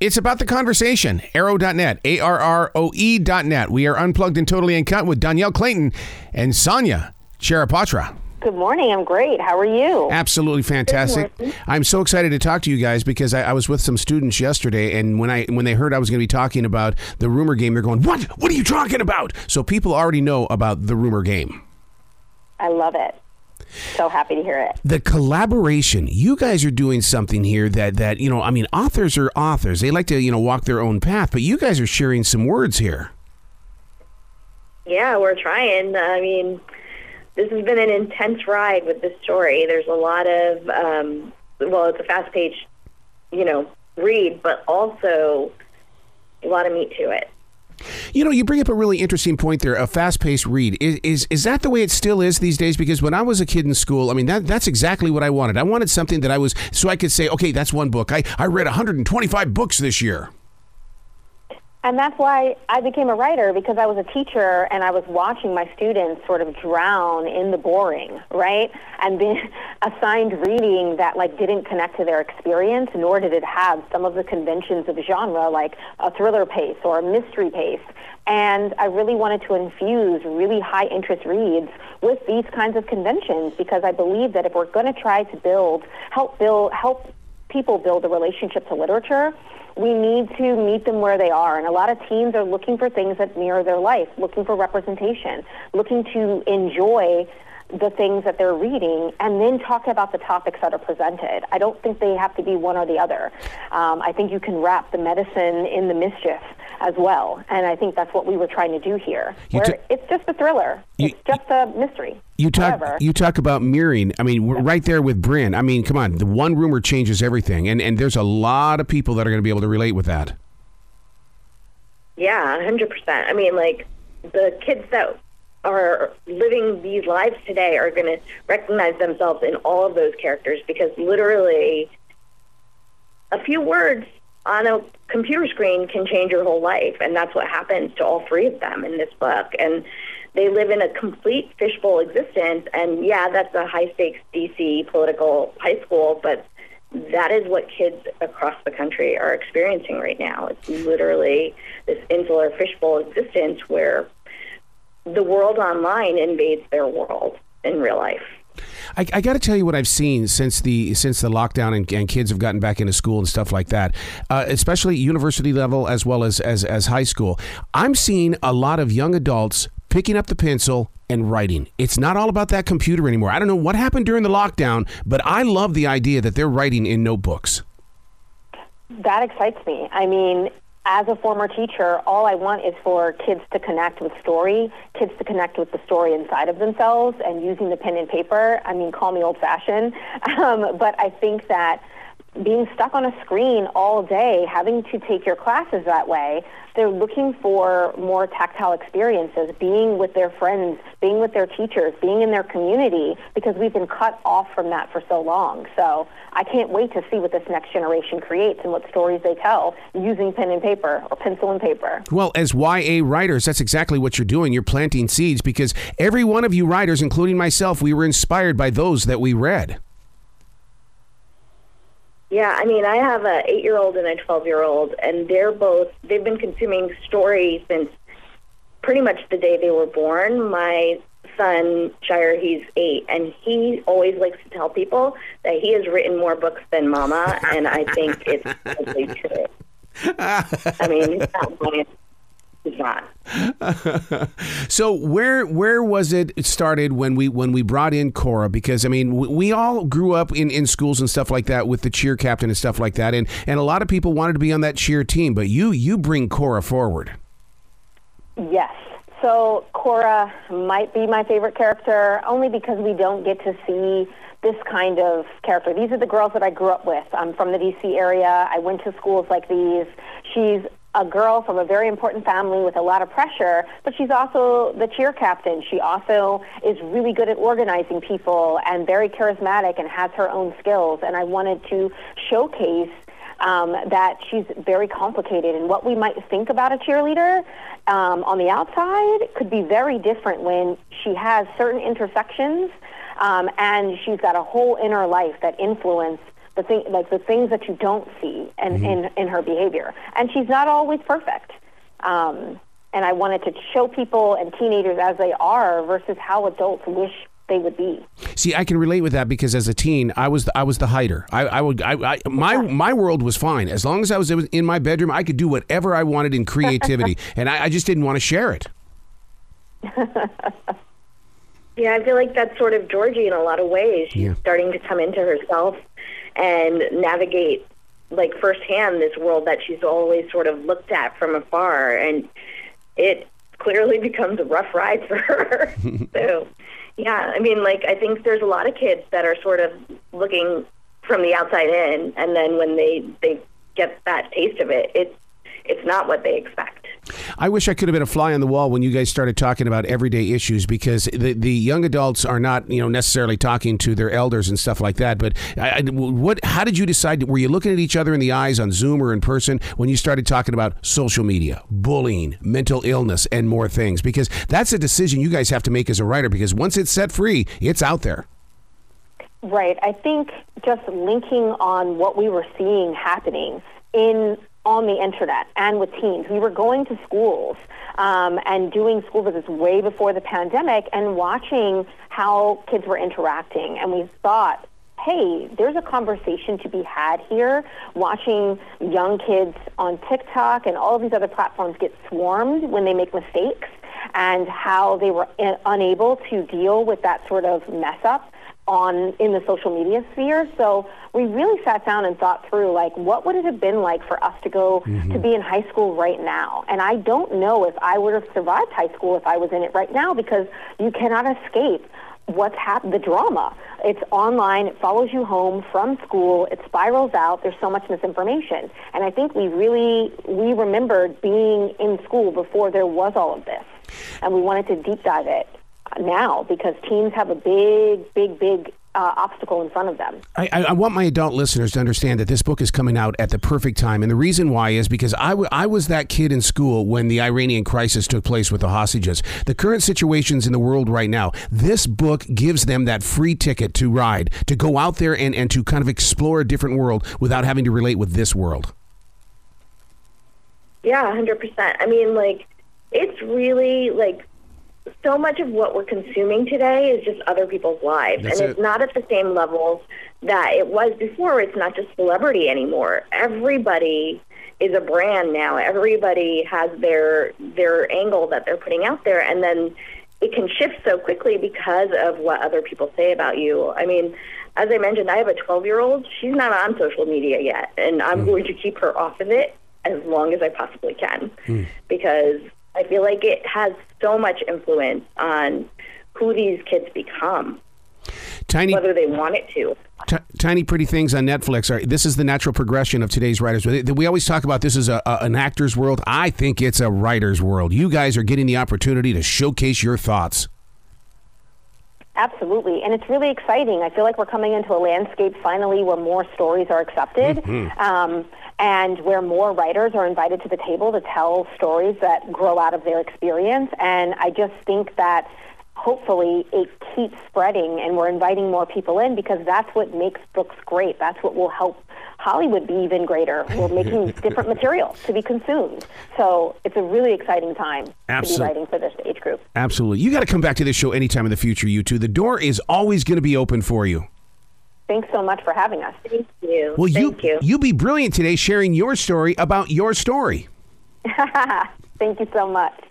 It's about the conversation. Arroe.net, A R R O E.net. We are unplugged and totally uncut with Dhonielle Clayton and Sona Charaipotra. Good morning. I'm great. How are you? Absolutely fantastic. I'm so excited to talk to you guys because I, I, was with some students yesterday, and when I when they heard I was going to be talking about the rumor game, they're going, "What? What are you talking about?" So people already know about the rumor game. I love it. So happy to hear it. The collaboration. You guys are doing something here that that you know. I mean, authors are authors. They like to you know walk their own path, but you guys are sharing some words here. Yeah, we're trying. I mean, this has been an intense ride with this story. There's a lot of um, well, it's a fast paced, you know, read, but also a lot of meat to it. You know, you bring up a really interesting point there. A fast-paced read is, is is that the way it still is these days? Because when I was a kid in school, I mean that that's exactly what I wanted. I wanted something that I was so I could say, okay, that's one book. I I read 125 books this year. And that's why I became a writer because I was a teacher and I was watching my students sort of drown in the boring, right? And being assigned reading that like didn't connect to their experience, nor did it have some of the conventions of genre like a thriller pace or a mystery pace. And I really wanted to infuse really high interest reads with these kinds of conventions because I believe that if we're going to try to build, help build, help people build a relationship to literature, we need to meet them where they are. And a lot of teens are looking for things that mirror their life, looking for representation, looking to enjoy the things that they're reading and then talk about the topics that are presented. I don't think they have to be one or the other. Um, I think you can wrap the medicine in the mischief as well. And I think that's what we were trying to do here. Where t- it's just a thriller. You, it's just a mystery. You talk you talk about mirroring. I mean, we're right there with Bryn. I mean, come on, the one rumor changes everything. And and there's a lot of people that are going to be able to relate with that. Yeah, 100%. I mean, like the kids that are living these lives today are going to recognize themselves in all of those characters because literally a few words on a computer screen can change your whole life. And that's what happens to all three of them in this book. And they live in a complete fishbowl existence. And yeah, that's a high stakes DC political high school, but that is what kids across the country are experiencing right now. It's literally this insular fishbowl existence where the world online invades their world in real life. I, I got to tell you what I've seen since the since the lockdown and, and kids have gotten back into school and stuff like that, uh, especially university level as well as, as as high school. I'm seeing a lot of young adults picking up the pencil and writing. It's not all about that computer anymore. I don't know what happened during the lockdown, but I love the idea that they're writing in notebooks. That excites me. I mean, as a former teacher, all I want is for kids to connect with story, kids to connect with the story inside of themselves and using the pen and paper. I mean, call me old fashioned, um, but I think that being stuck on a screen all day, having to take your classes that way, they're looking for more tactile experiences, being with their friends, being with their teachers, being in their community, because we've been cut off from that for so long. So I can't wait to see what this next generation creates and what stories they tell using pen and paper or pencil and paper. Well, as YA writers, that's exactly what you're doing. You're planting seeds because every one of you writers, including myself, we were inspired by those that we read. Yeah, I mean, I have a eight-year-old and a twelve-year-old, and they're both they've been consuming stories since pretty much the day they were born. My son Shire, he's eight, and he always likes to tell people that he has written more books than Mama, and I think it's probably true. I mean, he's not so where where was it started when we when we brought in Cora? Because I mean, we, we, all grew up in, in schools and stuff like that with the cheer captain and stuff like that, and and a lot of people wanted to be on that cheer team. But you you bring Cora forward. Yes. So Cora might be my favorite character only because we don't get to see this kind of character. These are the girls that I grew up with. I'm from the DC area. I went to schools like these. She's a girl from a very important family with a lot of pressure, but she's also the cheer captain. She also is really good at organizing people and very charismatic and has her own skills. And I wanted to showcase um, that she's very complicated. And what we might think about a cheerleader um, on the outside could be very different when she has certain intersections um, and she's got a whole inner life that influence the thing like the things that you don't see in, in, in her behavior. And she's not always perfect. Um, and I wanted to show people and teenagers as they are versus how adults wish they would be. See, I can relate with that because as a teen, I was the, I was the hider. I, I would I, I my my world was fine as long as I was in my bedroom. I could do whatever I wanted in creativity, and I, I just didn't want to share it. Yeah, I feel like that's sort of Georgie in a lot of ways. She's Yeah. starting to come into herself and navigate, like firsthand, this world that she's always sort of looked at from afar, and it clearly becomes a rough ride for her. so, yeah, I mean, like I think there's a lot of kids that are sort of looking from the outside in, and then when they they get that taste of it, it's it's not what they expect. I wish I could have been a fly on the wall when you guys started talking about everyday issues because the, the young adults are not you know necessarily talking to their elders and stuff like that. But I, I- what? How did you decide? Were you looking at each other in the eyes on Zoom or in person when you started talking about social media, bullying, mental illness, and more things? Because that's a decision you guys have to make as a writer. Because once it's set free, it's out there. Right. I think just linking on what we were seeing happening in on the internet and with teens. We were going to schools um, and doing school visits way before the pandemic and watching how kids were interacting. And we thought, hey, there's a conversation to be had here. Watching young kids on TikTok and all of these other platforms get swarmed when they make mistakes and how they were uh, unable to deal with that sort of mess up on in the social media sphere. So we really sat down and thought through like what would it have been like for us to go to mm-hmm. be in high school right now. And I don't know if I would have survived high school if I was in it right now because you cannot escape what's happened, the drama. It's online, it follows you home from school, it spirals out, there's so much misinformation. And I think we really we remembered being in school before there was all of this. And we wanted to deep dive it now because teens have a big, big, big uh, obstacle in front of them. I, I- want my adult listeners to understand that this book is coming out at the perfect time. And the reason why is because I, w- I was that kid in school when the Iranian crisis took place with the hostages. The current situations in the world right now, this book gives them that free ticket to ride, to go out there and, and to kind of explore a different world without having to relate with this world. Yeah, hundred percent. I mean, like it's really like so much of what we're consuming today is just other people's lives, That's and it. it's not at the same levels that it was before. It's not just celebrity anymore. Everybody is a brand now. Everybody has their their angle that they're putting out there, and then it can shift so quickly because of what other people say about you. I mean, as I mentioned, I have a 12 year old. She's not on social media yet, and I'm hmm. going to keep her off of it as long as I possibly can hmm. because I feel like it has so much influence on who these kids become, Tiny, whether they want it to. T- Tiny Pretty Things on Netflix. Are, this is the natural progression of today's writers. We always talk about this as a, a, an actor's world. I think it's a writer's world. You guys are getting the opportunity to showcase your thoughts. Absolutely, and it's really exciting. I feel like we're coming into a landscape finally where more stories are accepted, um, and where more writers are invited to the table to tell stories that grow out of their experience. And I just think that hopefully it keeps spreading, and we're inviting more people in because that's what makes books great. That's what will help Hollywood be even greater. We're making different material to be consumed, so it's a really exciting time to be writing for this age group. Absolutely. You got to come back to this show anytime in the future, you two. The door is always going to be open for you. Thanks so much for having us. Thank you. Well, Thank you. you be brilliant today sharing your story about your story. Thank you so much.